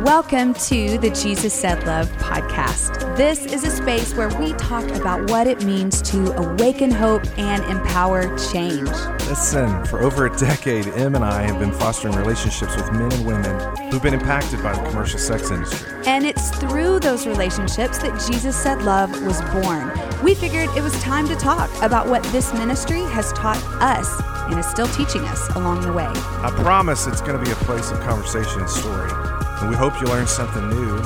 Welcome to the Jesus Said Love podcast. This is a space where we talk about what it means to awaken hope and empower change. Listen, for over a decade, Em and I have been fostering relationships with men and women who've been impacted by the commercial sex industry. And it's through those relationships that Jesus Said Love was born. We figured it was time to talk about what this ministry has taught us and is still teaching us along the way. I promise it's going to be a place of conversation and story. And we hope you learn something new.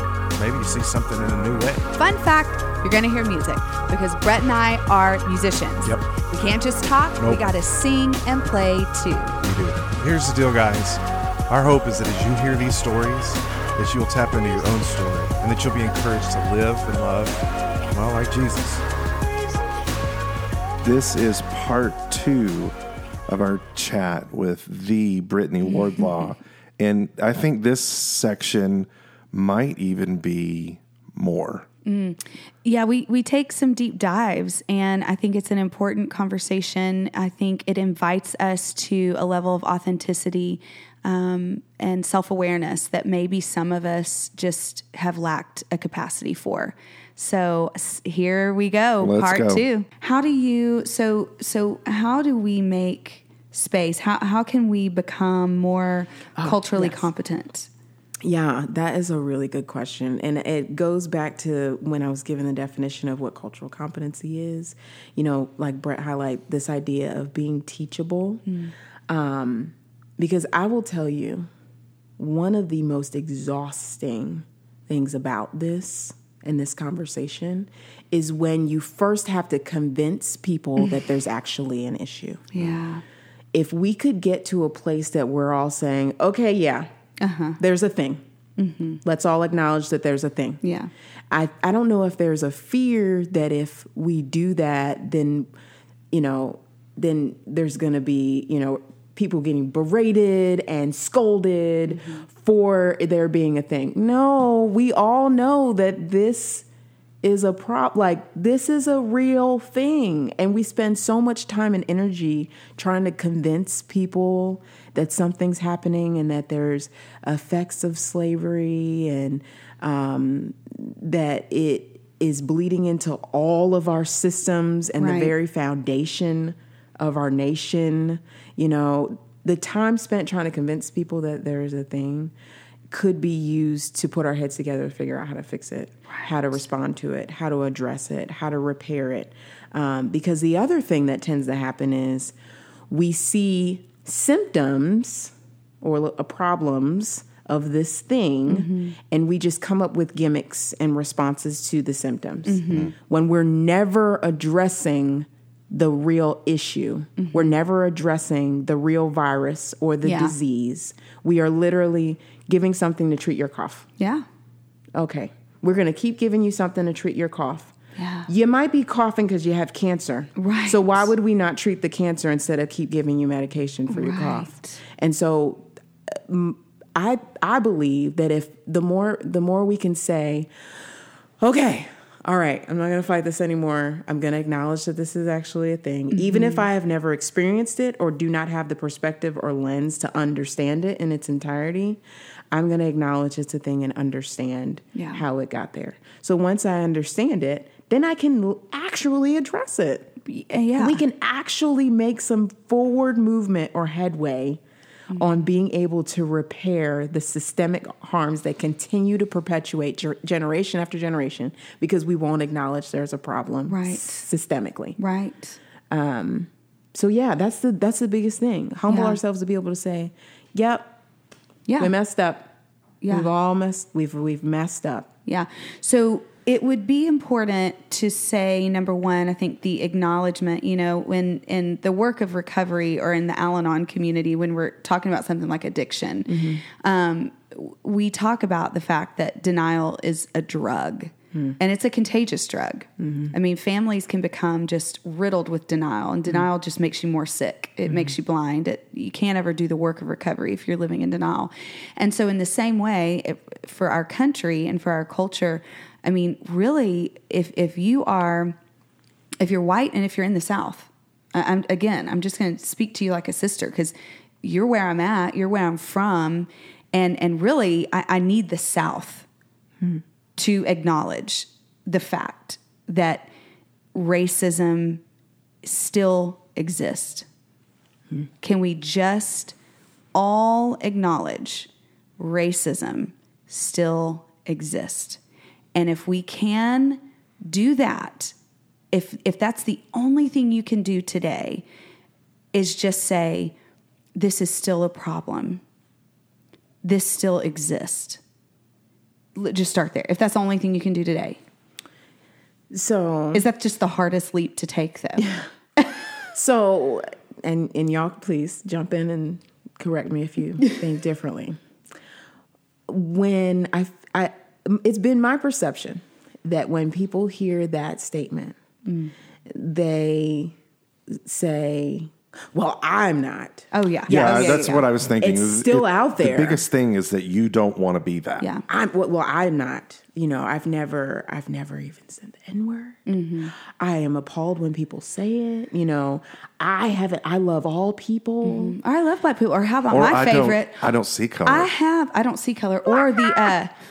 Maybe you see something in a new way. Fun fact you're going to hear music because Brett and I are musicians. Yep. We can't just talk, nope. we got to sing and play too. We do. Here's the deal, guys. Our hope is that as you hear these stories, that you'll tap into your own story and that you'll be encouraged to live and love, well, like Jesus. This is part two of our chat with the Brittany Wardlaw. and I think this section might even be more. Yeah, we, we take some deep dives, and I think it's an important conversation. I think it invites us to a level of authenticity um, and self awareness that maybe some of us just have lacked a capacity for. So here we go, Let's part go. two. How do you so so how do we make space? How how can we become more culturally yes. competent? Yeah, that is a really good question. And it goes back to when I was given the definition of what cultural competency is. You know, like Brett highlight this idea of being teachable. Um, because I will tell you, one of the most exhausting things about this and this conversation is when you first have to convince people that there's actually an issue Yeah. If we could get to a place that we're all saying, okay, yeah, uh-huh. there's a thing. Mm-hmm. Let's all acknowledge that there's a thing. Yeah. I, I don't know if there's a fear that if we do that, then, you know, then there's going to be, you know, people getting berated and scolded mm-hmm. for there being a thing. No, we all know that this is a prop like this is a real thing and we spend so much time and energy trying to convince people that something's happening and that there's effects of slavery and um, that it is bleeding into all of our systems and Right. the very foundation of our nation you know the time spent trying to convince people that there is a thing could be used to put our heads together to figure out how to fix it, how to respond to it, how to address it, how to repair it. Um, because the other thing that tends to happen is we see symptoms or uh, problems of this thing and we just come up with gimmicks and responses to the symptoms when we're never addressing the real issue. We're never addressing the real virus or the Yeah. disease. We are literally giving something to treat your cough. Yeah. Okay. We're going to keep giving you something to treat your cough. Yeah. You might be coughing because you have cancer. Right. So why would we not treat the cancer instead of keep giving you medication for your cough? And so um, I I believe that if the more the more we can say, okay, all right, I'm not going to fight this anymore. I'm going to acknowledge that this is actually a thing, even Mm-hmm. if I have never experienced it or do not have the perspective or lens to understand it in its entirety. I'm going to acknowledge it's a thing and understand Yeah. how it got there. So once I understand it, then I can actually address it. Yeah. We can actually make some forward movement or headway Mm-hmm. on being able to repair the systemic harms that continue to perpetuate ger- generation after generation because we won't acknowledge there's a problem Right. systemically. Right. So yeah, that's the that's the biggest thing. Humble Yeah. ourselves to be able to say, "Yep, Yeah. we messed up. Yeah. We've all messed. We've we've messed up." Yeah. So it would be important to say number one, I think the acknowledgement, you know, when in the work of recovery or in the Al Anon community, when we're talking about something like addiction, um, we talk about the fact that denial is a drug. And it's a contagious drug. Mm-hmm. I mean, families can become just riddled with denial, and denial just makes you more sick. It mm-hmm. makes you blind. It, you can't ever do the work of recovery if you're living in denial. And so, in the same way, it, for our country and for our culture, I mean, really, if if you are, if you're white and if you're in the South, I'm again, I'm just going to speak to you like a sister because you're where I'm at, you're where I'm from, And and really I, I need the South hmm. To acknowledge the fact that racism still exists. Can we just all acknowledge racism still exists? And if we can do that, if if that's the only thing you can do today, is just say, this is still a problem. This still exists. Just start there. If that's the only thing you can do today. So Is that just the hardest leap to take though? Yeah. So, and and y'all, please jump in and correct me if you think differently. When I, I, it's been my perception that when people hear that statement, mm. they say, "Well, I'm not." Oh yeah. Yeah, Oh, that's yeah. what I was thinking. It's is still out there. The biggest thing is that you don't want to be that. Yeah. I'm well, well. I'm not. You know, I've never, I've never even said the N word. I am appalled when people say it. You know, I haven't. I love all people. I love black people. Or how about Or my I favorite? Don't, I don't see color. I have. I don't see color. Or the.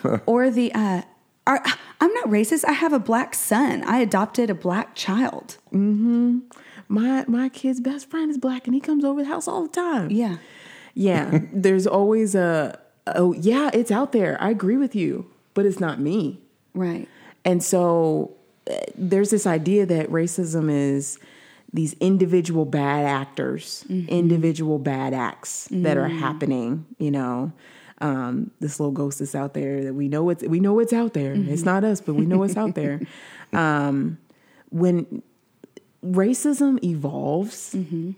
Uh, or the. Uh, are, I'm not racist. I have a black son. I adopted a black child. My my kid's best friend is black, and he comes over the house all the time. Yeah. yeah. There's always a. Oh yeah, it's out there. I agree with you, but it's not me. Right. And so uh, there's this idea that racism is these individual bad actors, individual bad acts that are happening, you know. Um, this little ghost is out there that we know it's we know it's out there. It's not us, but we know it's out there. Um, when racism evolves. Mm-hmm.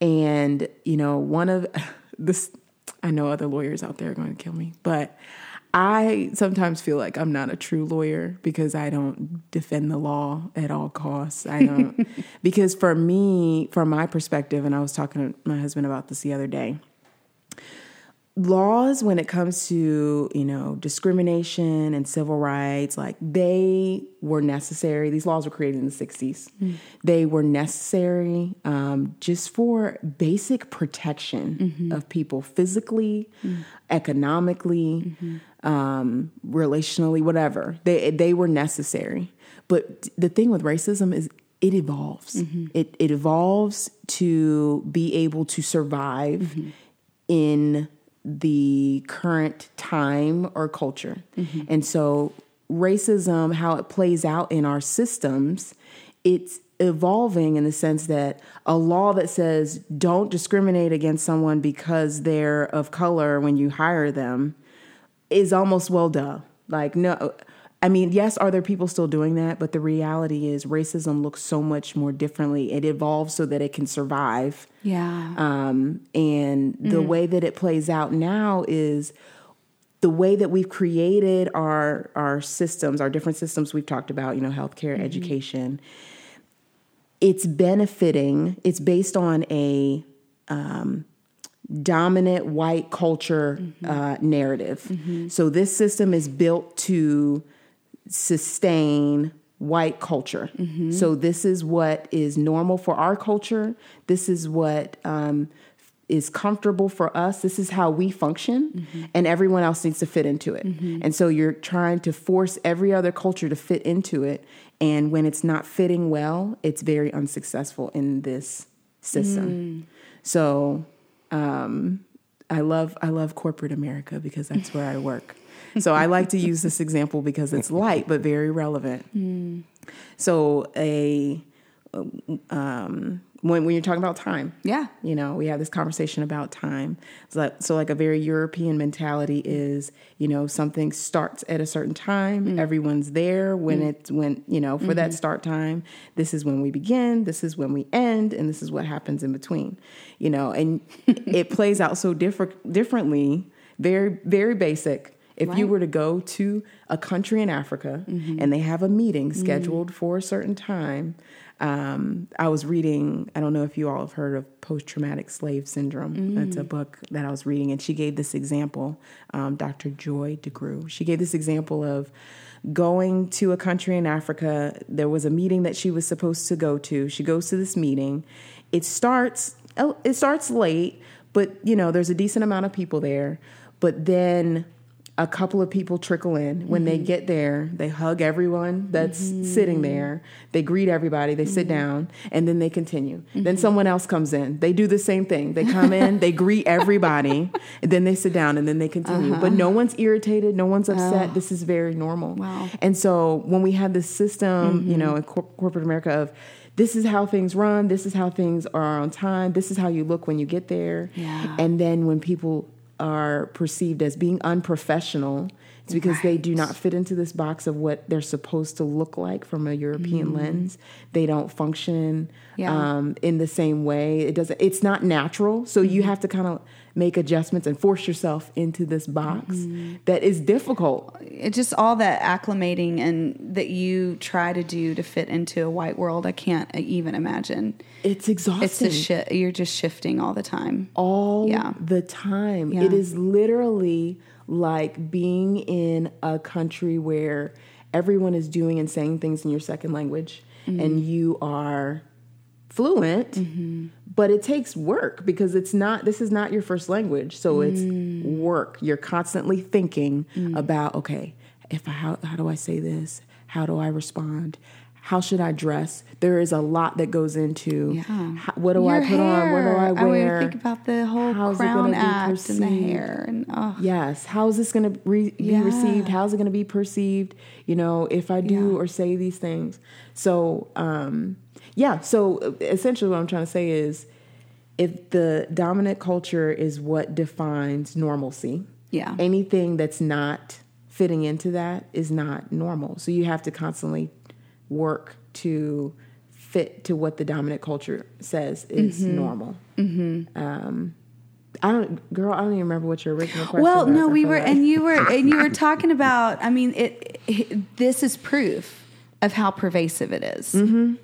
And you know one of this i know other lawyers out there are going to kill me but i sometimes feel like i'm not a true lawyer because i don't defend the law at all costs. I don't because for me from my perspective and i was talking to my husband about this the other day laws when it comes to you know discrimination and civil rights like they were necessary. These laws were created in the 60s hmm. they were necessary um, just for basic protection mm-hmm. of people physically hmm. economically mm-hmm. um, relationally whatever. They they were necessary. But the thing with racism is it evolves. Mm-hmm. It, it evolves to be able to survive in the current time or culture. Mm-hmm. And so racism, how it plays out in our systems, it's evolving in the sense that a law that says don't discriminate against someone because they're of color when you hire them is almost well duh. Like no I mean, yes, are there people still doing that? But the reality is racism looks so much more differently. It evolves so that it can survive. Yeah. Um, and the Mm. way that it plays out now is the way that we've created our our systems, our different systems we've talked about, you know, healthcare, Mm-hmm. education. It's benefiting. It's based on a um, dominant white culture uh, narrative. So this system is built to sustain white culture. So this is what is normal for our culture. This is what um, is comfortable for us. This is how we function, and everyone else needs to fit into it. And so you're trying to force every other culture to fit into it. And when it's not fitting well, it's very unsuccessful in this system. So um, I love I love corporate America because that's where I work. So I like to use this example because it's light but very relevant. Hmm. So a um, when when you're talking about time, Yeah. you know, we have this conversation about time. So like, so like a very European mentality is, you know, something starts at a certain time. Hmm. Everyone's there when hmm. it's when you know for that mm-hmm. start time. This is when we begin. This is when we end, and this is what happens in between. You know, and it plays out so different differently. Very very basic. If you were to go to a country in Africa and they have a meeting scheduled for a certain time, um, I was reading, I don't know if you all have heard of post traumatic slave syndrome. That's a book that I was reading, and she gave this example, um, Dr. Joy DeGruy. She gave this example of going to a country in Africa. There was a meeting that she was supposed to go to. She goes to this meeting. It starts, oh, it starts late, but you know, there's a decent amount of people there but then a couple of people trickle in. When they mm-hmm. get there, they hug everyone that's mm-hmm. sitting there. They greet everybody. They sit mm-hmm. down, and then they continue. Then someone else comes in. They do the same thing. They come in, they greet everybody, and then they sit down, and then they continue. But uh-huh. no one's irritated. No one's upset. Oh. This is very normal. Wow. And so when we have this system, you know, in cor- corporate America of this is how things run, this is how things are on time, this is how you look when you get there. Yeah. And then when people are perceived as being unprofessional, it's because they do not fit into this box of what they're supposed to look like from a European mm-hmm. lens. They don't function Yeah. um, in the same way. It doesn't. It's not natural. So you mm-hmm. have to kind of make adjustments and force yourself into this box mm-hmm. that is difficult. It's just all that acclimating and that you try to do to fit into a white world. I can't uh, even imagine. It's exhausting. It's a shit. You're just shifting all the time. all Yeah. the time. Yeah. It is literally like being in a country where everyone is doing and saying things in your second language Mm-hmm. and you are fluent, but it takes work because it's not, this is not your first language. So Mm. it's work. You're constantly thinking about, okay, if I, how, how do I say this? How do I respond? How should I dress? There is a lot that goes into Yeah. how- what do I Your put on? What do I hair. wear? mean, think about the whole How's crown act and the hair and oh, Yes. How is this going to re- Yeah. be received? How's it going to be perceived? You know, if I do Yeah. or say these things. So, um, yeah. So uh, essentially, what I'm trying to say is, if the dominant culture is what defines normalcy, Yeah. anything that's not fitting into that is not normal. So you have to constantly work to fit to what the dominant culture says is Mm-hmm. normal. Um, I don't, girl. I don't even remember what your original question. Was. Well, was. no, we were, like- and you were, and you were talking about. I mean, it, it- This is proof of how pervasive it is. Mm-hmm.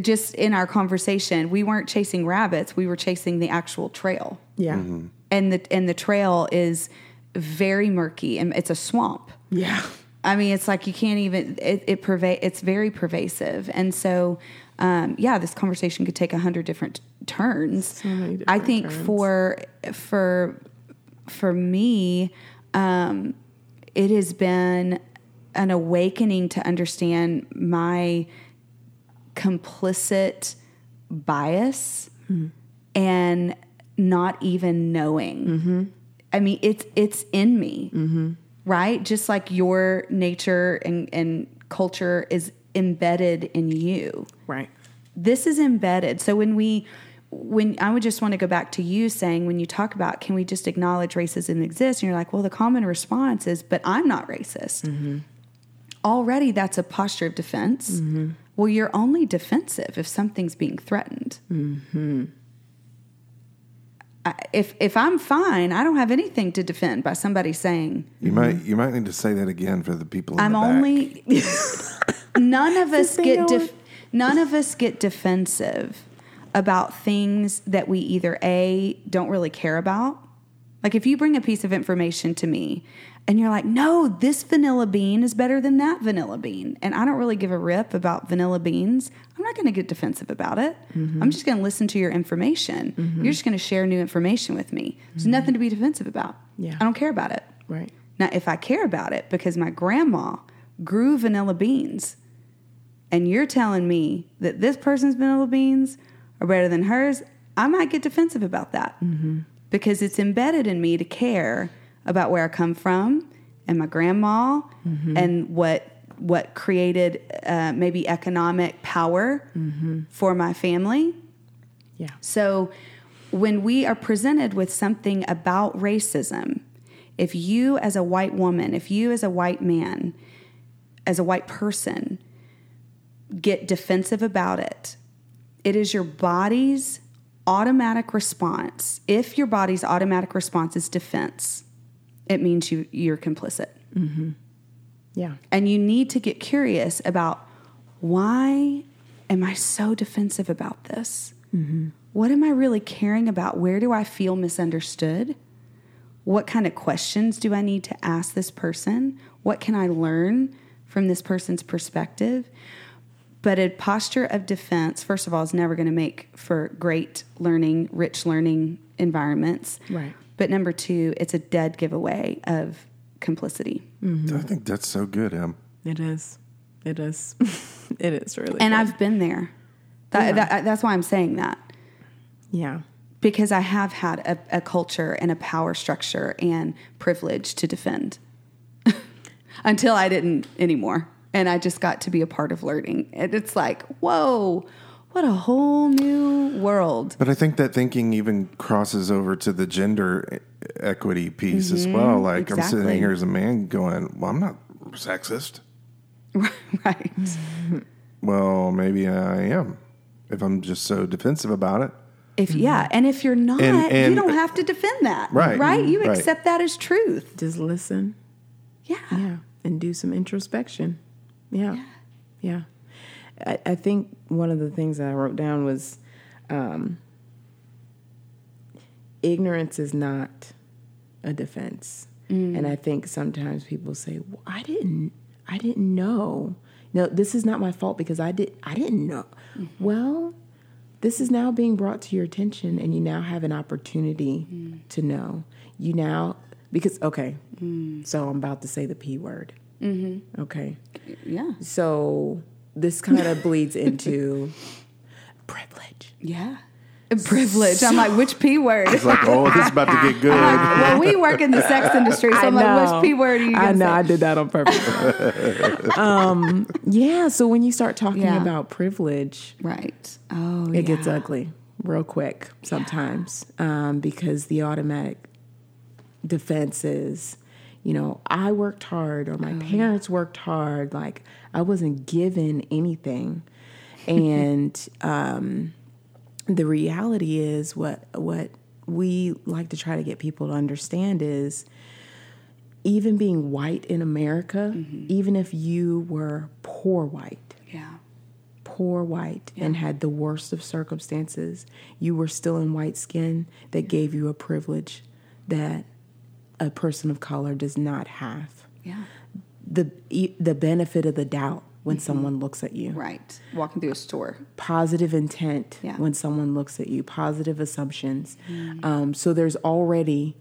Just in our conversation, we weren't chasing rabbits; we were chasing the actual trail, yeah, and the and the trail is very murky, and it's a swamp. yeah, I mean, it's like you can't even. It, it pervade. It's very pervasive, and so, um, yeah, this conversation could take a hundred different turns. many I think turns. for for for me, um, it has been an awakening to understand my complicit bias and not even knowing. I mean, it's it's in me, right? Just like your nature and, and culture is embedded in you. right, This is embedded. So when we when I would just want to go back to you saying when you talk about can we just acknowledge racism exists and you're like, well, the common response is, but I'm not racist. Mm-hmm. Already that's a posture of defense. Mm-hmm. Well, you're only defensive if something's being threatened. I, if if I'm fine, I don't have anything to defend by somebody saying You might you might need to say that again for the people. In I'm the back. only. none of us get def, none of us get defensive about things that we either a don't really care about. Like if you bring a piece of information to me and you're like, "No, this vanilla bean is better than that vanilla bean," and I don't really give a rip about vanilla beans, I'm not going to get defensive about it. Mm-hmm. I'm just going to listen to your information. Mm-hmm. You're just going to share new information with me. There's mm-hmm. nothing to be defensive about. Yeah. I don't care about it. right, Now, if I care about it because my grandma grew vanilla beans, and you're telling me that this person's vanilla beans are better than hers, I might get defensive about that because it's embedded in me to care about where I come from and my grandma and what what created uh, maybe economic power for my family. yeah, So when we are presented with something about racism, if you as a white woman, if you as a white man, as a white person, get defensive about it, it is your body's automatic response. If your body's automatic response is defense, it means you, you're complicit. Yeah, And you need to get curious about why am I so defensive about this? Mm-hmm. What am I really caring about? Where do I feel misunderstood? What kind of questions do I need to ask this person? What can I learn from this person's perspective? But a posture of defense, first of all, is never going to make for great learning, rich learning environments Right. But number two, it's a dead giveaway of complicity. Mm-hmm. I think that's so good, Em. It is. It is. it is really. And good. I've been there. That, that, uh, that's why I'm saying that. yeah. Because I have had a, a culture and a power structure and privilege to defend until I didn't anymore. And I just got to be a part of learning. And it's like, whoa, what a whole new world. But I think that thinking even crosses over to the gender equity piece as well. Like I'm sitting here as a man going, "Well, I'm not sexist." right. Well, maybe I am if I'm just so defensive about it. If yeah, and if you're not, And- you don't have to defend that. Right. Right? You Right. accept that as truth. Just listen. Yeah. Yeah. And do some introspection. Yeah. Yeah. I, I think one of the things that I wrote down was um, ignorance is not a defense. Mm. And I think sometimes people say, well, I didn't I didn't know. No, this is not my fault because I did I didn't know. Mm-hmm. Well, this is now being brought to your attention and you now have an opportunity mm. to know. You now because okay, mm. so I'm about to say the P word. Mm-hmm. Okay. Yeah. So this kind of bleeds into privilege. Yeah. Privilege. I'm like, which P word? It's like, oh, this is about to get good. well, we work in the sex industry, so I'm like, which P word are you I going to know. say? I did that on purpose. um, yeah. So when you start talking Yeah. about privilege, Right. Oh, it gets ugly real quick sometimes um, because the automatic defense is, you know, I worked hard or Oh, my parents worked hard. Like I wasn't given anything, and um, the reality is what what we like to try to get people to understand is even being white in America, Mm-hmm. even if you were poor white, Yeah. poor white and had the worst of circumstances, you were still in white skin that gave you a privilege that a person of color does not have. Yeah. The the benefit of the doubt when mm-hmm. someone looks at you. Mm-hmm. Right. Walking through a store. Positive intent Yeah. when someone looks at you, positive assumptions. Mm. Um, so there's already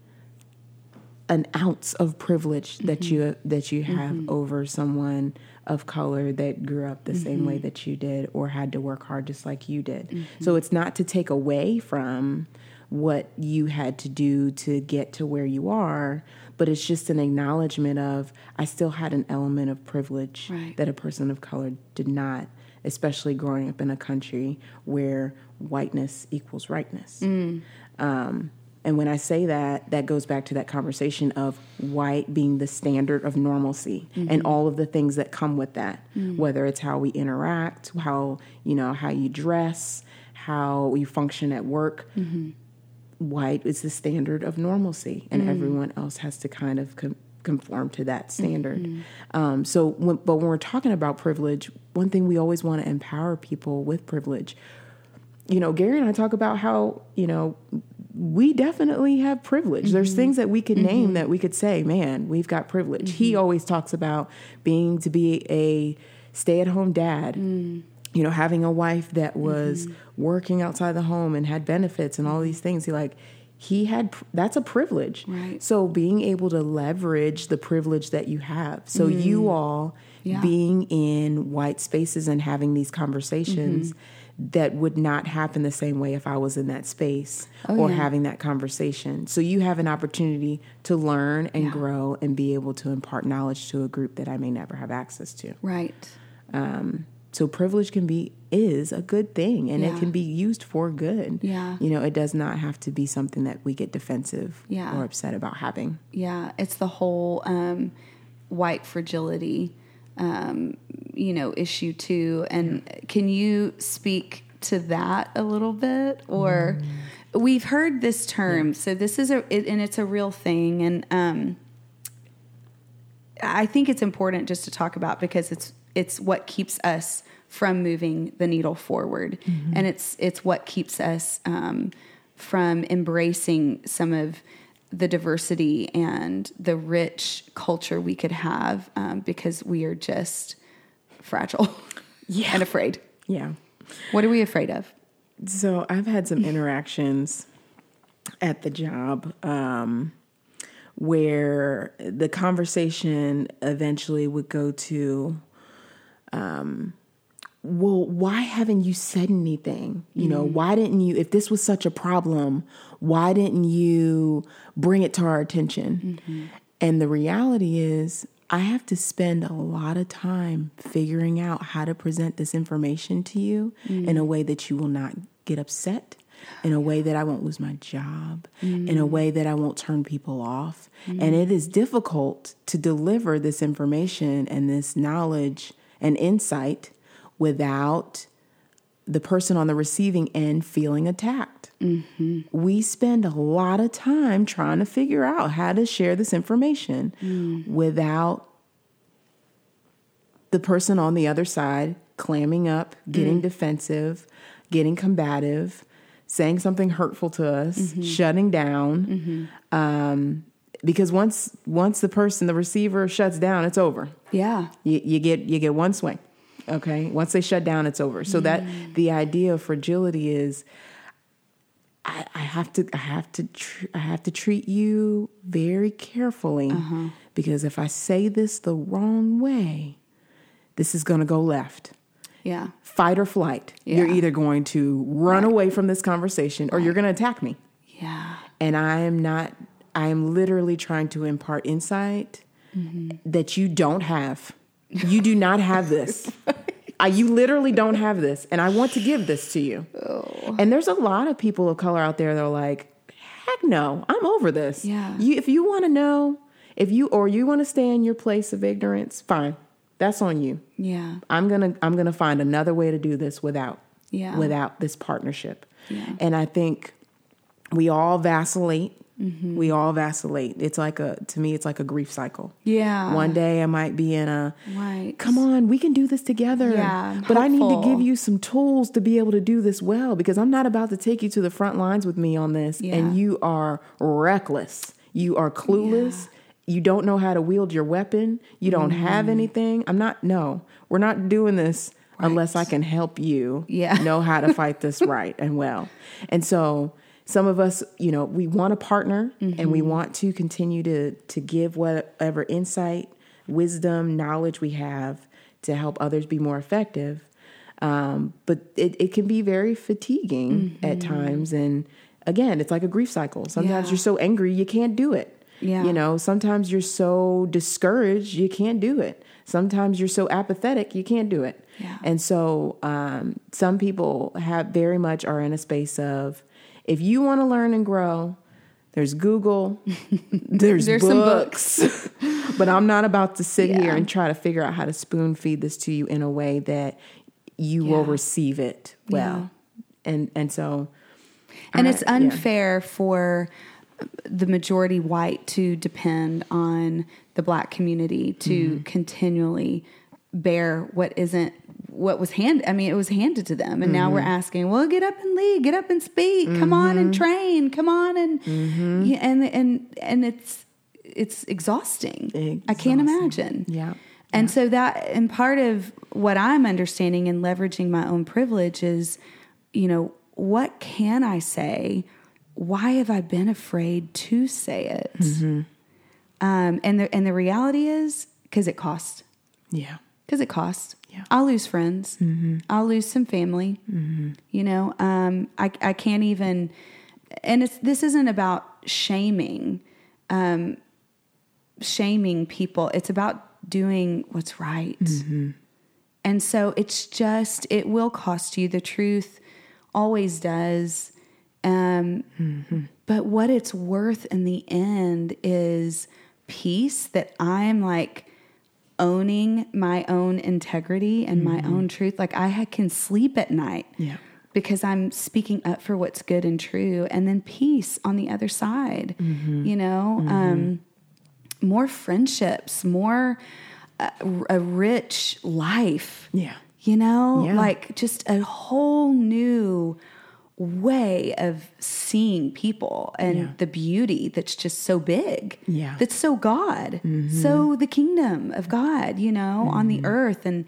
an ounce of privilege that mm-hmm. you that you have mm-hmm. over someone of color that grew up the same way that you did or had to work hard just like you did. So it's not to take away from what you had to do to get to where you are, but it's just an acknowledgement of I still had an element of privilege Right. that a person of color did not, especially growing up in a country where whiteness equals rightness. Mm. Um, and when I say that, that goes back to that conversation of white being the standard of normalcy and mm-hmm. all of the things that come with that, mm. whether it's how we interact, how you know how you dress, how you function at work. Mm-hmm. White is the standard of normalcy, and mm. everyone else has to kind of com- conform to that mm-hmm. standard. Um, so, when, but when we're talking about privilege, one thing we always want to empower people with privilege you know, Gary and I talk about how, you know, we definitely have privilege. There's mm-hmm. things that we could name mm-hmm. that we could say, man, we've got privilege. He always talks about being to be a stay at home dad, mm. You know, having a wife that was mm-hmm. working outside the home and had benefits and all these things. He like, he had that's a privilege. Right. So being able to leverage the privilege that you have. So mm-hmm. you all Yeah. being in white spaces and having these conversations mm-hmm. that would not happen the same way if I was in that space oh, or yeah. having that conversation. So you have an opportunity to learn and grow and be able to impart knowledge to a group that I may never have access to. Right. Um, So privilege can be is a good thing and Yeah. it can be used for good. Yeah. You know, it does not have to be something that we get defensive Yeah. or upset about having. Yeah, it's the whole um, white fragility, um, you know, issue too. And can you speak to that a little bit, or we've heard this term? So this is a, it, and it's a real thing, and um, I think it's important just to talk about because it's it's what keeps us from moving the needle forward, and it's it's what keeps us um, from embracing some of the diversity and the rich culture we could have um, because we are just fragile Yeah. and afraid. Yeah. What are we afraid of? So I've had some interactions at the job um, where the conversation eventually would go to, um, well, why haven't you said anything? You know, mm-hmm. why didn't you, if this was such a problem, why didn't you bring it to our attention? Mm-hmm. And the reality is, I have to spend a lot of time figuring out how to present this information to you in a mm. way that you will not get upset, in a way that I won't lose my job, in a mm. way that I won't turn people off. And mm. it is difficult to deliver this information and this knowledge and insight without the person on the receiving end feeling attacked. Mm-hmm. We spend a lot of time trying to figure out how to share this information mm. without the person on the other side clamming up, getting mm. defensive, getting combative, saying something hurtful to us, mm-hmm. shutting down. Mm-hmm. Um, because once once the person, the receiver, shuts down, it's over. Yeah. You, you get you get one swing. Okay, once they shut down, it's over. So that mm. the idea of fragility is, I, I have to I have to tr- I have to treat you very carefully uh-huh. because if I say this the wrong way, this is going to go left. Yeah. Fight or flight. You're either going to run away from this conversation or you're going to attack me Yeah. and I am not. I am literally trying to impart insight that you don't have. You do not have this. I, you literally don't have this, and I want to give this to you. Oh. And there's a lot of people of color out there that are like, "Heck no, I'm over this." Yeah. You, if you want to know, if you or you want to stay in your place of ignorance, fine. That's on you. Yeah. I'm gonna I'm gonna find another way to do this without Yeah. without this partnership. Yeah. And I think we all vacillate. Mm-hmm. We all vacillate. It's like a to me, it's like a grief cycle. Yeah. One day I might be in a Right. come on, we can do this together. Yeah, But I need to give you some tools to be able to do this well because I'm not about to take you to the front lines with me on this Yeah. and you are reckless. You are clueless. You don't know how to wield your weapon. You don't have Mm-hmm. anything. I'm not no. We're not doing this unless I can help you Yeah. know how to fight this right and well. And so some of us, you know, we want to partner and Mm-hmm. we want to continue to to give whatever insight, wisdom, knowledge we have to help others be more effective. Um, but it, it can be very fatiguing at times. And again, it's like a grief cycle. Sometimes Mm-hmm. Yeah. you're so angry you can't do it. Yeah. You know, sometimes you're so discouraged you can't do it. Sometimes you're so apathetic you can't do it. Yeah. And so um, some people have very much are in a space of if you want to learn and grow, there's Google, there's, There's some books. but I'm not about to sit here and try to figure out how to spoon feed this to you in a way that you will receive it well. And and so and I- it's yeah. unfair for the majority white to depend on the black community to Mm-hmm. continually bear what isn't what was handed i mean it was handed to them and now we're Mm-hmm. asking well get up and lead get up and speak come on and train come on and Mm-hmm. yeah, and and and it's it's exhausting i can't imagine Yeah. and so that, and part of what I'm understanding and leveraging my own privilege is, you know, what can I say? Why have I been afraid to say it? Mm-hmm. Um, and the and the reality is because it costs. Yeah. Because it costs. Yeah. I'll lose friends. I'll lose some family. You know, um, I I can't even. And it's this isn't about shaming, um, shaming people. It's about doing what's right. And so it's just it will cost you. The truth always does. Um, But what it's worth in the end is peace that I'm like owning my own integrity and my own truth. Like I can sleep at night Yeah. because I'm speaking up for what's good and true. And then peace on the other side, you know, um, more friendships, more uh, a rich life Yeah. you know Yeah. like just a whole new way of seeing people and Yeah. the beauty that's just so big Yeah. Mm-hmm. that's so god so the kingdom of god you know on the earth and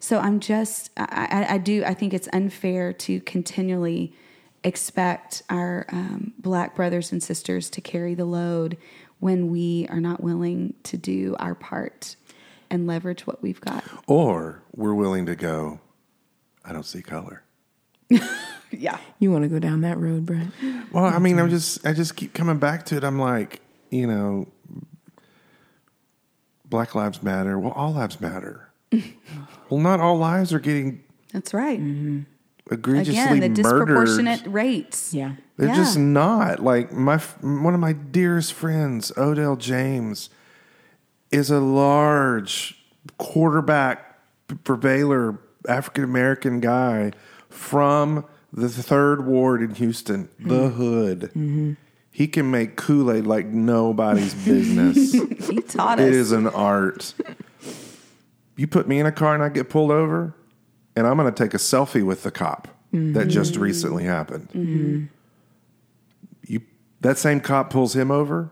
so i'm just I, I, I do i think it's unfair to continually expect our um, black brothers and sisters to carry the load when we are not willing to do our part and leverage what we've got. Or we're willing to go, I don't see color. Yeah. You want to go down that road, Brett? Well, I mean, I'm just, I just keep coming back to it. I'm like, you know, Black Lives Matter. Well, all lives matter. well, not all lives are getting That's right. Mm-hmm. egregiously Again, the murdered. disproportionate rates. Yeah. They're Yeah. just not like my one of my dearest friends, Odell James, is a large quarterback for Baylor, African American guy from the third ward in Houston, the mm-hmm. hood. Mm-hmm. He can make Kool Aid like nobody's business. He taught us. It is an art. You put me in a car and I get pulled over, and I'm going to take a selfie with the cop that just mm-hmm. recently happened. You that same cop pulls him over.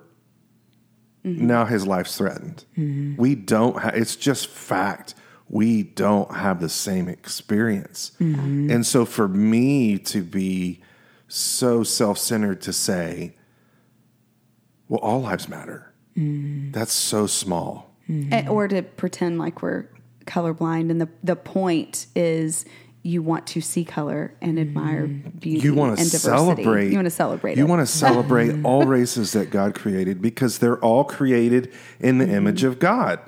Now his life's threatened. We don't. Ha- it's just fact. We don't have the same experience, mm-hmm. and so for me to be so self-centered to say, "Well, all lives matter," mm. that's so small. Mm-hmm. Eh, or to pretend like we're colorblind. And the, the point is you want to see color and admire mm. beauty you want and to diversity. celebrate. You want to celebrate You it. want to celebrate mm-hmm. all races that God created because they're all created in the image of God.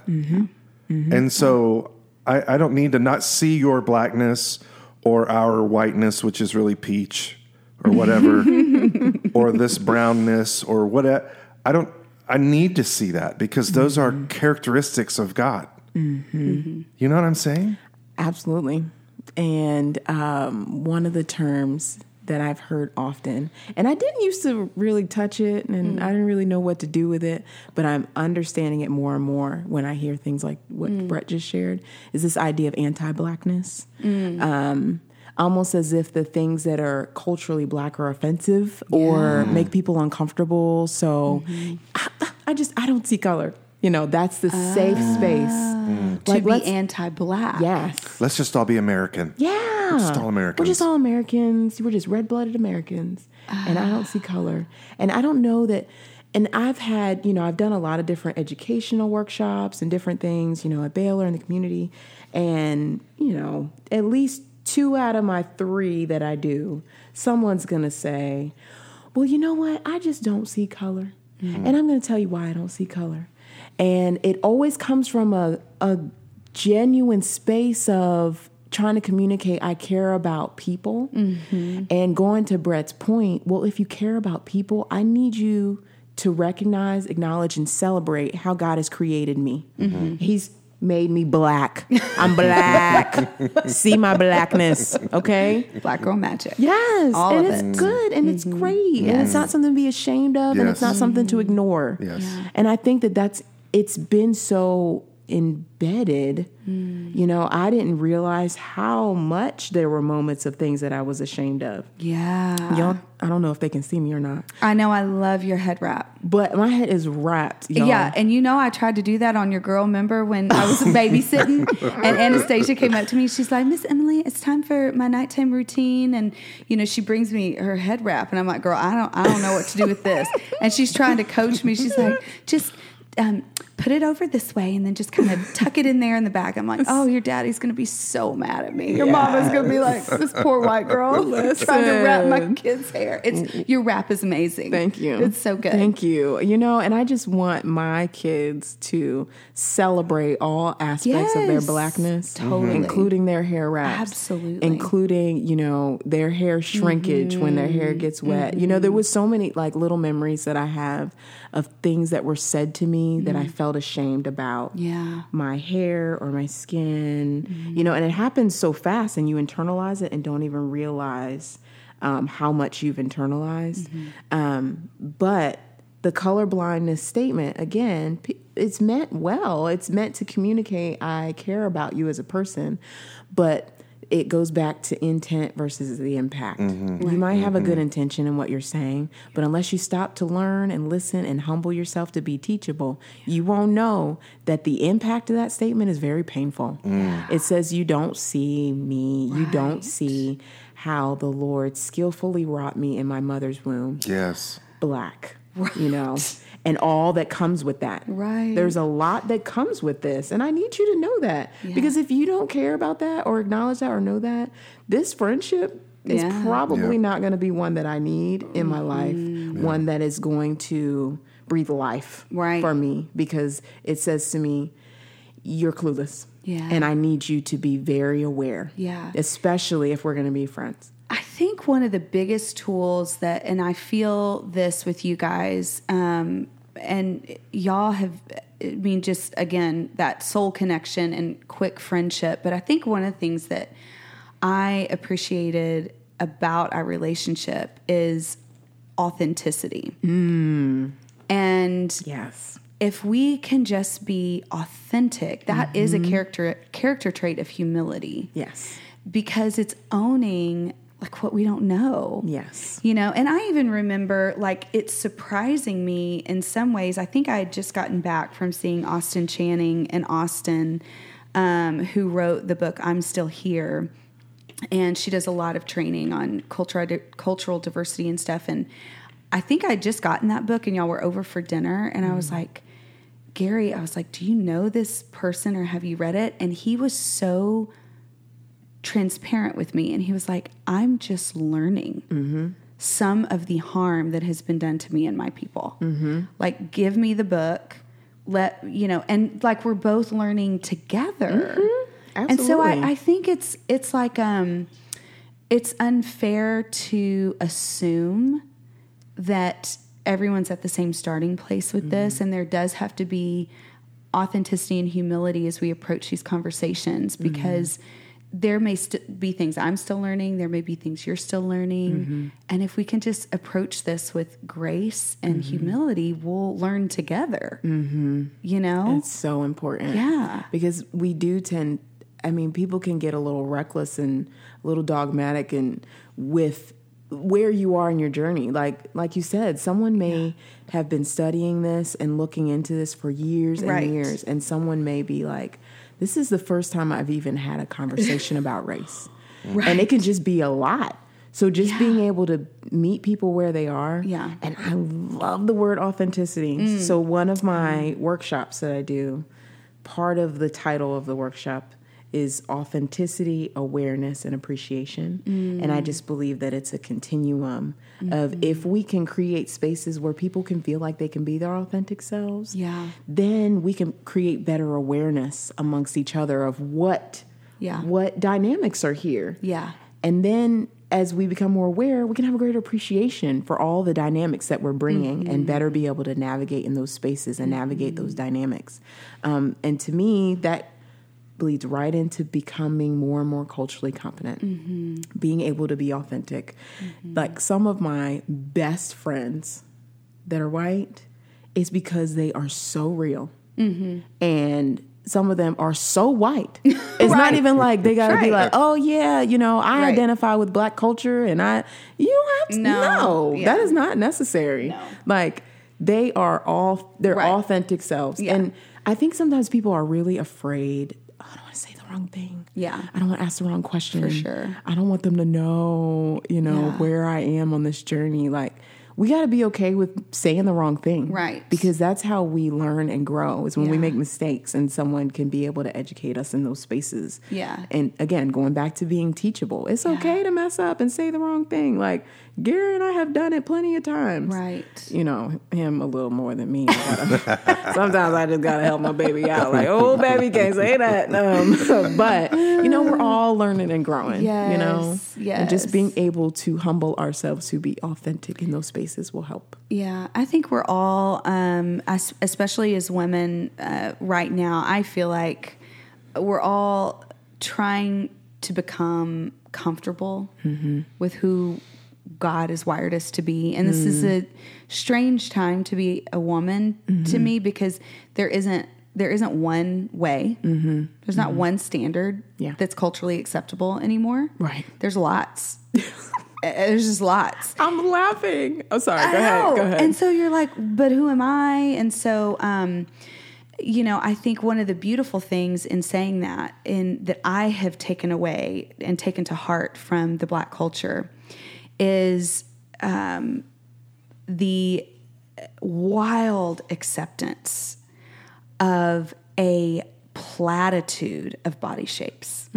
And so I, I don't need to not see your blackness or our whiteness, which is really peach or whatever, or this brownness or whatever. I don't. I need to see that because those are mm-hmm. characteristics of God. Mm-hmm. Mm-hmm. You know what I'm saying? Absolutely. And um, one of the terms that I've heard often, and I didn't used to really touch it and mm. I didn't really know what to do with it, but I'm understanding it more and more when I hear things like what mm. Brett just shared, is this idea of anti blackness. Mm. Um, almost as if the things that are culturally black are offensive or make people uncomfortable. So mm-hmm. I, I just, I don't see color. You know, that's the safe ah. space. Mm. to Like, be anti-black. Yes. Let's just all be American. Yeah. We're just all Americans. We're just all Americans. We're just red blooded Americans. And I don't see color. And I don't know that. And I've had, you know, I've done a lot of different educational workshops and different things, you know, at Baylor in the community. And, you know, at least two out of my three that I do, someone's going to say, well, you know what? I just don't see color. Mm-hmm. And I'm going to tell you why I don't see color. And it always comes from a, a genuine space of trying to communicate I care about people. Mm-hmm. And going to Brett's point, well, if you care about people, I need you to recognize, acknowledge, and celebrate how God has created me. Mm-hmm. He's made me black. I'm black. See my blackness, okay? Black girl magic. Yes, All and of it's it. good and it's mm-hmm. great and it's not something to be ashamed of and it's not something to ignore. Yes. And I think that that's it's been so embedded. You know, I didn't realize how much there were moments of things that I was ashamed of. Yeah. Y'all, I don't know if they can see me or not, I know I love your head wrap. but my head is wrapped. Y'all. Yeah, and you know I tried to do that on your girl. Remember when I was babysitting and Anastasia came up to me? She's like, Miss Emily, it's time for my nighttime routine, and you know she brings me her head wrap, and I'm like, girl, I don't, I don't know what to do with this, and she's trying to coach me. She's like, just. Um, put it over this way and then just kind of tuck it in there in the back. I'm like, oh, your daddy's gonna be so mad at me. Your mama's gonna be like, this poor white girl trying to wrap my kid's hair. It's your wrap is amazing. Thank you. It's so good. Thank you. You know, and I just want my kids to celebrate all aspects of their blackness, totally. including their hair wraps, Absolutely. including you know their hair shrinkage when their hair Mm-hmm. gets wet. You know, there was so many like little memories that I have of things that were said to me that I felt ashamed about. Yeah. my hair or my skin, you know, and it happens so fast, and you internalize it and don't even realize um, how much you've internalized. Um, but the colorblindness statement, again, it's meant well. It's meant to communicate, I care about you as a person, but it goes back to intent versus the impact. Mm-hmm. You might have a good mm-hmm. intention in what you're saying, but unless you stop to learn and listen and humble yourself to be teachable, you won't know that the impact of that statement is very painful. Mm. It says, You don't see me, you don't see how the Lord skillfully wrought me in my mother's womb. Yes. black, you know, and all that comes with that. Right. There's a lot that comes with this. And I need you to know that. Because if you don't care about that or acknowledge that or know that, this friendship is Yeah. probably Yeah. not going to be one that I need in my life, one that is going to breathe life Right. for me because it says to me, you're clueless. Yeah. And I need you to be very aware. Yeah. Especially if we're going to be friends. I think one of the biggest tools that, and I feel this with you guys, um, and y'all have, I mean, just again, that soul connection and quick friendship. But I think one of the things that I appreciated about our relationship is authenticity. And Yes. if we can just be authentic, that is a character character trait of humility Yes. because it's owning like what we don't know. Yes. You know, and I even remember like it's surprising me in some ways. I think I had just gotten back from seeing Austin Channing in Austin, um, who wrote the book I'm Still Here. And she does a lot of training on cultural cultural diversity and stuff. And I think I'd just gotten that book and y'all were over for dinner and I was like, Gary, I was like, Do you know this person or have you read it? And he was so transparent with me. And he was like i'm just learning some of the harm that has been done to me and my people. Like give me the book. Let you know and like we're both learning together. Mm-hmm. And so I, I think it's it's like um it's unfair to assume that everyone's at the same starting place with this mm-hmm. and there does have to be authenticity and humility as we approach these conversations mm-hmm. because there may st- be things I'm still learning, there may be things you're still learning. And if we can just approach this with grace and humility, we'll learn together. Mm-hmm. You know? It's so important. Yeah. Because we do tend, I mean, people can get a little reckless and a little dogmatic and with where you are in your journey. Like like you said, someone may have been studying this and looking into this for years and Right. years. And someone may be like, this is the first time I've even had a conversation about race. And it can just be a lot. So just Yeah. being able to meet people where they are. Yeah. Mm. And I love the word authenticity. So one of my workshops that I do, part of the title of the workshop is authenticity, awareness, and appreciation. Mm. And I just believe that it's a continuum of Mm-hmm. if we can create spaces where people can feel like they can be their authentic selves, Yeah. then we can create better awareness amongst each other of what Yeah. what dynamics are here. Yeah. And then as we become more aware, we can have a greater appreciation for all the dynamics that we're bringing Mm-hmm. and better be able to navigate in those spaces and navigate those dynamics. Um, and to me, that bleeds right into becoming more and more culturally competent, Mm-hmm. being able to be authentic. Like some of my best friends that are white it's because they are so real. And some of them are so white. It's not even like they gotta be like, oh yeah, you know, I Right. identify with black culture and I you don't have to No. no, Yeah. that is not necessary. No. Like they are all their Right. authentic selves. Yeah. And I think sometimes people are really afraid. Wrong thing. Yeah. I don't want to ask the wrong question. For sure. I don't want them to know, you know, Yeah. where I am on this journey. Like we got to be okay with saying the wrong thing. Right. Because that's how we learn and grow is when we make mistakes and someone can be able to educate us in those spaces. Yeah. And again, going back to being teachable, it's okay to mess up and say the wrong thing. Like Gary and I have done it plenty of times. Right. You know, him a little more than me. Sometimes I just gotta help my baby out. Like, oh, baby, can't say that. Um, but you know, we're all learning and growing. you know, Yes, and just being able to humble ourselves to be authentic in those spaces will help. Yeah, I think we're all, um, especially as women uh, right now, I feel like we're all trying to become comfortable with who God has wired us to be. And this is a strange time to be a woman to me because there isn't there isn't one way. Mm-hmm. There's not one standard Yeah. that's culturally acceptable anymore. Right. There's lots. There's just lots. I'm laughing. Oh, sorry. Go ahead. Go ahead. And so you're like, but who am I? And so, um, you know, I think one of the beautiful things in saying that, in that I have taken away and taken to heart from the Black culture, is um, the wild acceptance of a platitude of body shapes.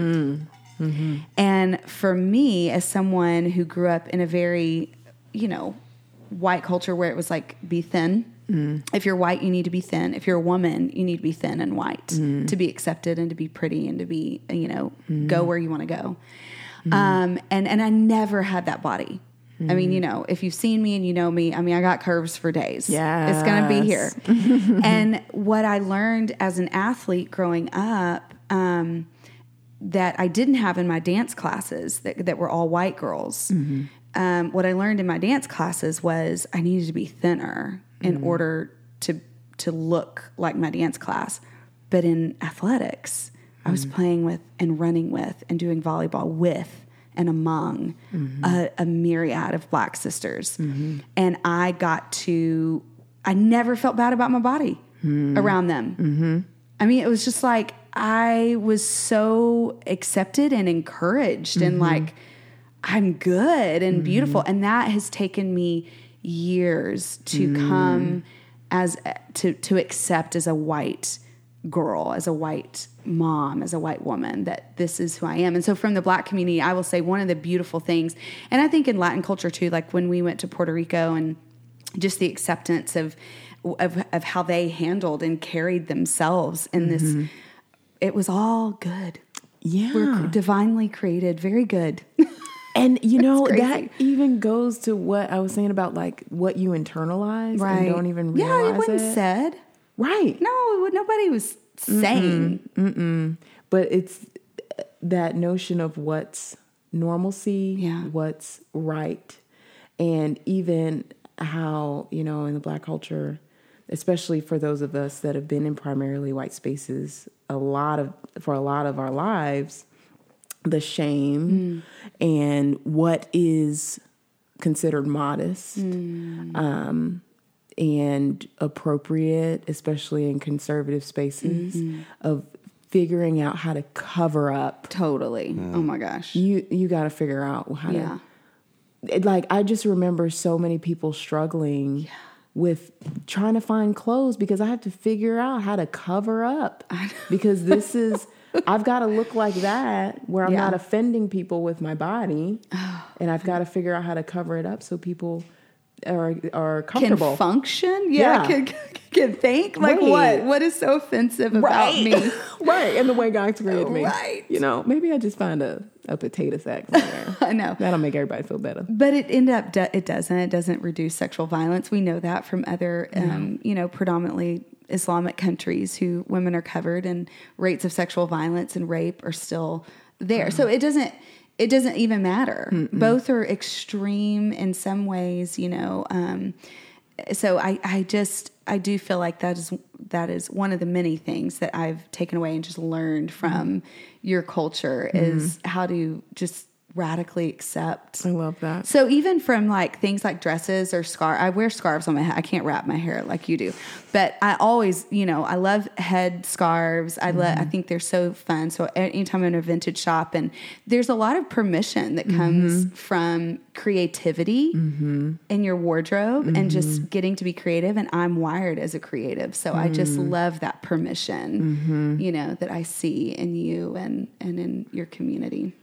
Mm-hmm. And for me, as someone who grew up in a very, you know, white culture where it was like, be thin. Mm. If you're white, you need to be thin. If you're a woman, you need to be thin and white mm. to be accepted and to be pretty and to be, you know, mm. go where you want to go. Um, and, and I never had that body. I mean, you know, if you've seen me and you know me, I mean, I got curves for days. Yeah, it's going to be here. and what I learned as an athlete growing up, um, that I didn't have in my dance classes that, that were all white girls. Mm-hmm. Um, what I learned in my dance classes was I needed to be thinner in mm-hmm. order to to look like my dance class. But in athletics, I was mm-hmm. playing with and running with and doing volleyball with and among a, a myriad of black sisters. And I got to, I never felt bad about my body hmm. around them. I mean, it was just like I was so accepted and encouraged and mm-hmm. like I'm good and beautiful. Mm-hmm. And that has taken me years to mm. come as eh, to to accept as a white girl, as a white mom, as a white woman that this is who I am. And so from the black community, I will say one of the beautiful things, and I think in Latin culture too, like when we went to Puerto Rico and just the acceptance of of, of how they handled and carried themselves in this mm-hmm. It was all good. yeah. We're divinely created, very good. And you know that even goes to what I was saying about like what you internalize and don't even Yeah, realize it wasn't it. said. right. No, it nobody was saying. But it's that notion of what's normalcy, Yeah. what's right, and even how you know in the black culture, especially for those of us that have been in primarily white spaces, a lot of for a lot of our lives, the shame mm. and what is considered modest mm. um, and appropriate, especially in conservative spaces, mm-hmm. of figuring out how to cover up. Totally. Oh my gosh. You you got to figure out how Yeah. to. It, like I just remember so many people struggling. With trying to find clothes because I have to figure out how to cover up because this is I've got to look like that where I'm Yeah. not offending people with my body, and I've got to figure out how to cover it up so people are are Can function? Yeah. Yeah. Can, can think? Like Right. what? What is so offensive about me? right, and the way God created me. Right. You know, maybe I just find a, a potato sack somewhere. I know. That'll make everybody feel better. But it end up do- it doesn't. It doesn't reduce sexual violence. We know that from other, um, you know, predominantly Islamic countries who women are covered and rates of sexual violence and rape are still there. So it doesn't. It doesn't even matter. Both are extreme in some ways. You know. Um, so I, I just I do feel like that is that is one of the many things that I've taken away and just learned from your culture is how to just radically accept I love that. so even from like things like dresses or scar, I wear scarves on my head. I can't wrap my hair like you do, but I always, you know, I love head scarves. I love. I mm-hmm. think they're so fun. So anytime I'm in a vintage shop, and there's a lot of permission that comes mm-hmm. from creativity mm-hmm. in your wardrobe and just getting to be creative. And I'm wired as a creative, so I just mm. love that permission, you know, that I see in you and and in your community.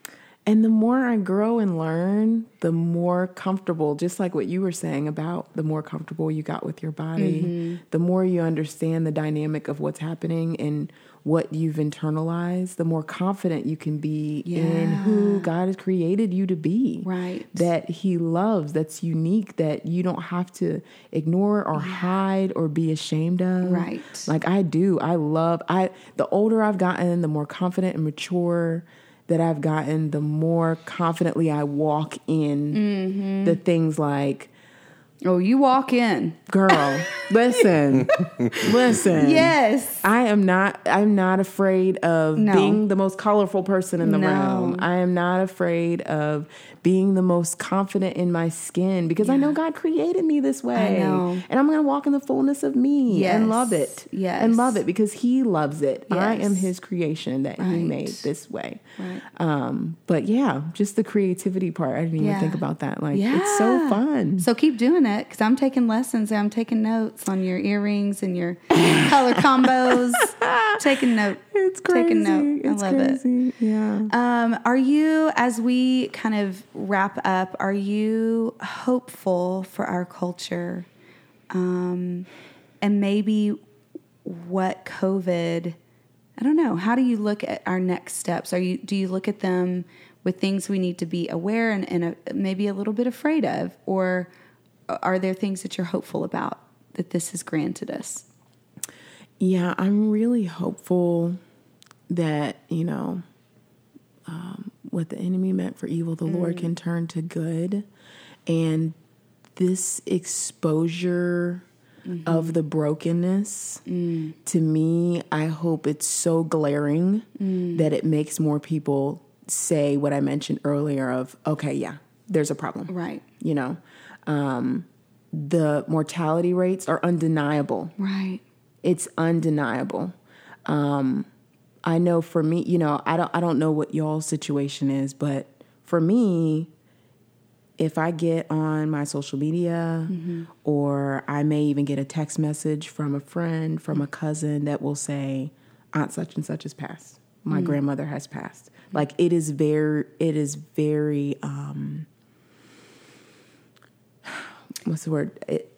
And the more I grow and learn, the more comfortable, just like what you were saying about the more comfortable you got with your body, mm-hmm. the more you understand the dynamic of what's happening and what you've internalized, the more confident you can be in who God has created you to be. Right. That He loves, that's unique, that you don't have to ignore or hide or be ashamed of. Right. Like I do. I love I the older I've gotten, the more confident and mature that I've gotten, the more confidently I walk in the things like, Oh, you walk in. girl, Listen, listen. Yes. I am not. I'm not afraid of No. being the most colorful person in the No. room. I am not afraid of being the most confident in my skin because I know God created me this way, and I'm going to walk in the fullness of me and love it. Yes. and love it because He loves it. I am His creation that He made this way. Right. Um, but yeah, just the creativity part. I didn't even Yeah. think about that. Like it's so fun. So keep doing it because I'm taking lessons. I'm taking notes on your earrings and your color combos. taking note. It's crazy. Taking note. It's I love it. Yeah. Um, are you, as we kind of wrap up, are you hopeful for our culture? Um, and maybe what COVID, I don't know, how do you look at our next steps? Are you, do you look at them with things we need to be aware and, and a, maybe a little bit afraid of? Or are there things that you're hopeful about that this has granted us? Yeah, I'm really hopeful that, you know, um, what the enemy meant for evil, the Lord mm. can turn to good. And this exposure mm-hmm. of the brokenness, mm. to me, I hope it's so glaring mm. that it makes more people say what I mentioned earlier of, okay, yeah, there's a problem. Right. You know, um, the mortality rates are undeniable Right. it's undeniable. Um, I know for me, you know, I don't I don't know what y'all's situation is, but for me, if I get on my social media or I may even get a text message from a friend, from a cousin that will say, Aunt such and such has passed. My grandmother has passed. Like it is very it is very um what's the word? It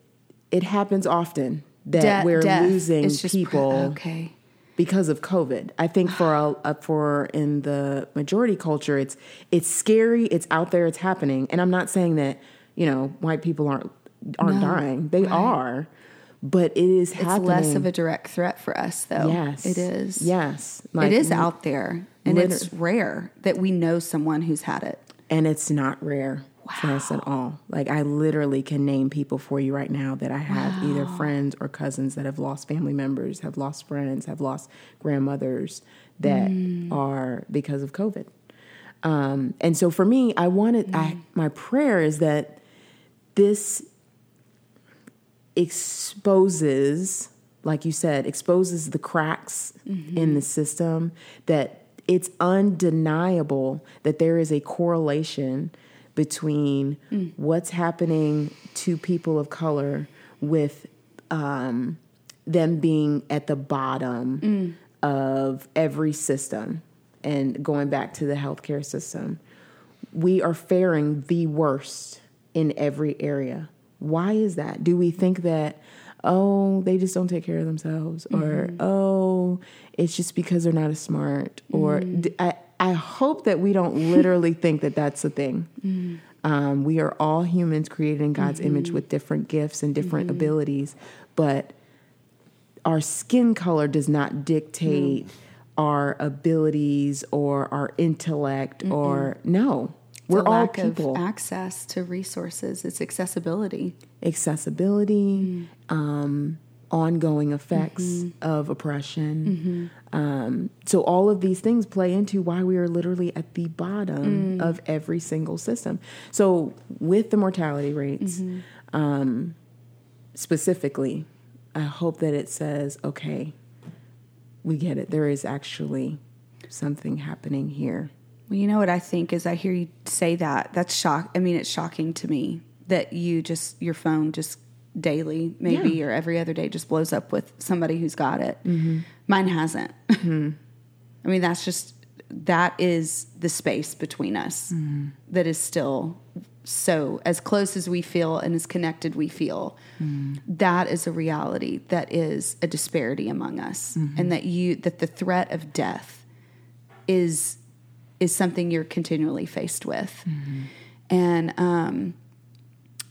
it happens often that De- we're death losing is just pre- people okay. because of COVID. I think for a, for in the majority culture, it's it's scary. It's out there. It's happening. And I'm not saying that you know white people aren't aren't No, dying. They right. are, but it is It's happening. less of a direct threat for us, though. yes. it is. Yes, it is out there, and liter- it's rare that we know someone who's had it. and it's not rare for us at all. Like I literally can name people for you right now that I have either friends or cousins that have lost family members, have lost friends, have lost grandmothers that mm. are because of COVID. Um, and so for me, I wanted I mm. my prayer is that this exposes, like you said, exposes the cracks in the mm-hmm. system that it's undeniable that there is a correlation between hmm. what's happening to people of color with um, them being at the bottom hmm. of every system and going back to the healthcare system we are faring the worst in every area. Why is that? Do we think that, oh, they just don't take care of themselves? Or, mm-hmm. oh, it's just because they're not as smart? Or mm-hmm. d I I hope that we don't literally think that that's the thing. Mm-hmm. Um, we are all humans created in God's mm-hmm. image with different gifts and different mm-hmm. abilities, but our skin color does not dictate our abilities or our intellect or no we're the all lack people. of access to resources. It's accessibility. accessibility mm. um, ongoing effects of oppression. Um, so all of these things play into why we are literally at the bottom of every single system. So with the mortality rates um, specifically i hope that it says okay we get it. There is actually something happening here. Well, you know what I think is I hear you say that. That's shock. I mean, it's shocking to me that you just your phone just daily, maybe Yeah. or every other day, just blows up with somebody who's got it. Mm-hmm. Mine hasn't. I mean, that's just that is the space between us Mm-hmm. that is still so as close as we feel and as connected we feel. Mm-hmm. That is a reality. That is a disparity among us, Mm-hmm. and that you that the threat of death is is something you're continually faced with. And um,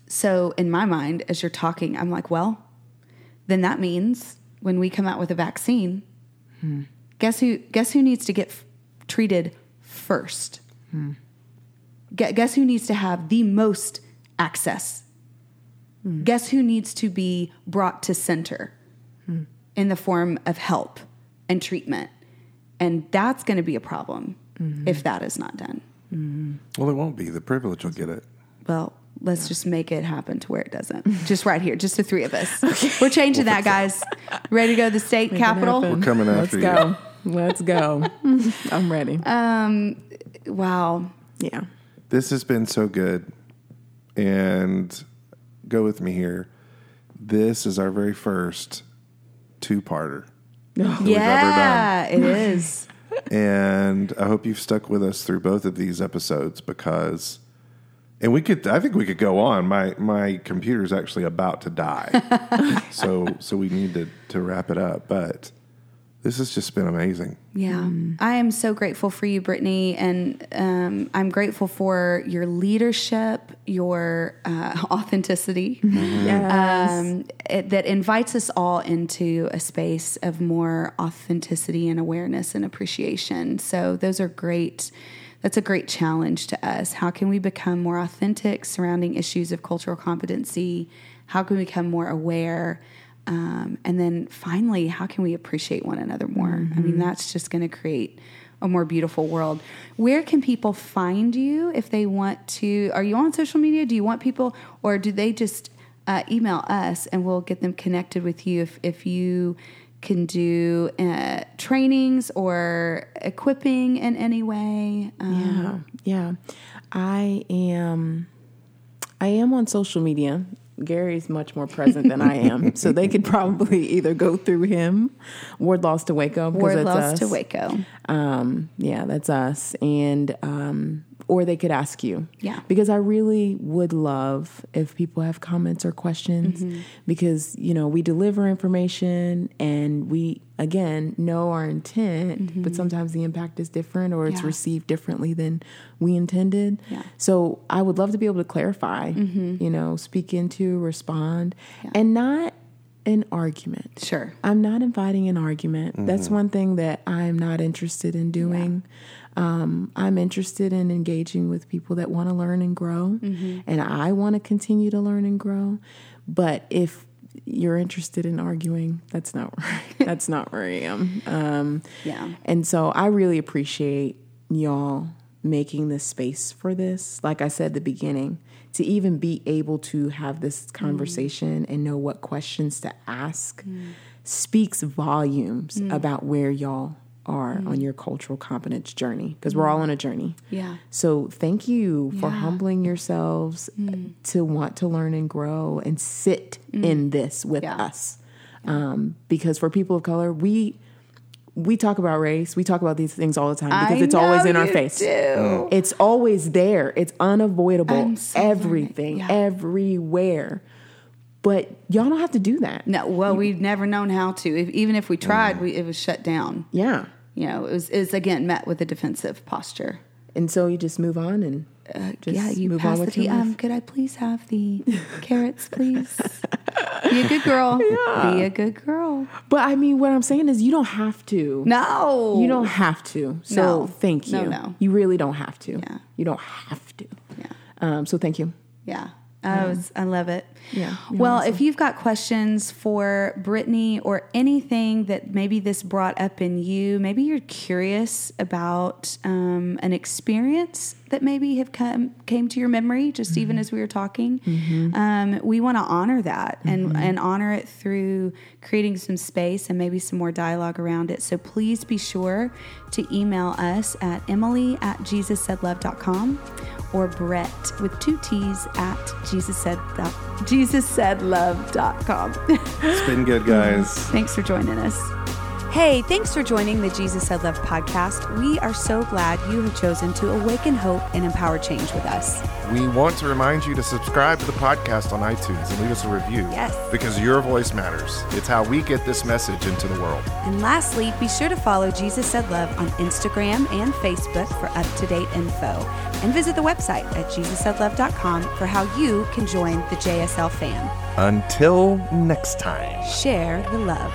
so, in my mind, as you're talking, I'm like, well, then that means when we come out with a vaccine, hmm. guess who? Guess who needs to get f- treated first? Hmm. Gu- guess who needs to have the most access? Hmm. Guess who needs to be brought to center in the form of help and treatment? And that's going to be a problem mm-hmm. if that is not done. Mm-hmm. Well, it won't be. The privilege will get it. Well, let's just make it happen to where it doesn't. Just right here, just the three of us. We're changing that, guys. Ready to go to the state Make it capitol? happen. We're coming Let's after you. go. Let's go. I'm ready. Um, Wow. yeah. This has been so good. And go with me here. This is our very first two parter. Yeah, it is. And I hope you've stuck with us through both of these episodes because and we could I think we could go on. My my computer's actually about to die. so so we need to to wrap it up. But this has just been amazing. Yeah. I am so grateful for you, Brittany. And um, I'm grateful for your leadership, your uh, authenticity Yes. um, it, that invites us all into a space of more authenticity and awareness and appreciation. So, those are great. That's a great challenge to us. How can we become more authentic surrounding issues of cultural competency? How can we become more aware? Um, and then finally, how can we appreciate one another more? I mean, that's just going to create a more beautiful world. Where can people find you if they want to? Are you on social media? Do you want people, or do they just uh, email us and we'll get them connected with you if, if you can do uh, trainings or equipping in any way? Um, Yeah, yeah. I am. I am on social media. Gary's much more present than I am, so they could probably either go through him, Ward Lost to Waco, that's lost to. Waco. Um, yeah, that's us, and um, or they could ask you. Yeah. because I really would love if people have comments or questions, Mm-hmm. because you know we deliver information and we again know our intent, but sometimes the impact is different or it's Mm-hmm. Yeah. received differently than we intended. Yeah. So I would love to be able to clarify, you know, speak into, respond, and not an argument. Sure. I'm not inviting an argument. That's one thing that I'm not interested in doing. Um, I'm interested in engaging with people that want to learn and grow, and I want to continue to learn and grow. But if you're interested in arguing, that's not right. that's not where I am. Um, Yeah. and so I really appreciate y'all making this space for this. Like I said at the beginning, to even be able to have this conversation and know what questions to ask speaks volumes about where y'all are on mm. your cultural competence journey because we're mm. all on a journey. Yeah. So thank you for Yeah. humbling yourselves uh, mm. to want to learn and grow and sit in this with Yeah. us. Um, because for people of color, we we talk about race, we talk about these things all the time because I it's always in our face. do. It's always there. It's unavoidable. So. Everything, Yeah. everywhere. But y'all don't have to do that. No, well, we've never known how to. If, even if we tried, we, it was shut down. Yeah. You know, it was, it was again met with a defensive posture. And so you just move on and just yeah, you move on the with tea. your life. Um, could I please have the carrots, please? Be a good girl. Be a good girl. But I mean, what I'm saying is, you don't have to. No, You don't have to. So No. thank you. No, no. You really don't have to. Yeah. You don't have to. Yeah. Um, so thank you. Yeah. I was, I love it. Yeah, Well, awesome. if you've got questions for Brittany or anything that maybe this brought up in you, maybe you're curious about um, an experience that maybe have come came to your memory, just Mm-hmm. even as we were talking. Um, we want to honor that and Mm-hmm. and honor it through creating some space and maybe some more dialogue around it. So please be sure to email us at Emily at JesusSaidLove.com or Brett with two T's at Jesus said jesus said JesusSaidLove.com. It's been good, guys. Thanks for joining us. Hey, thanks for joining the Jesus Said Love podcast. We are so glad you have chosen to awaken hope and empower change with us. We want to remind you to subscribe to the podcast on iTunes and leave us a review. Yes. Because your voice matters. It's how we get this message into the world. And lastly, be sure to follow Jesus Said Love on Instagram and Facebook for up to date info. And visit the website at JesusSaidLove.com for how you can join the JSL fam. Until next time. Share the love.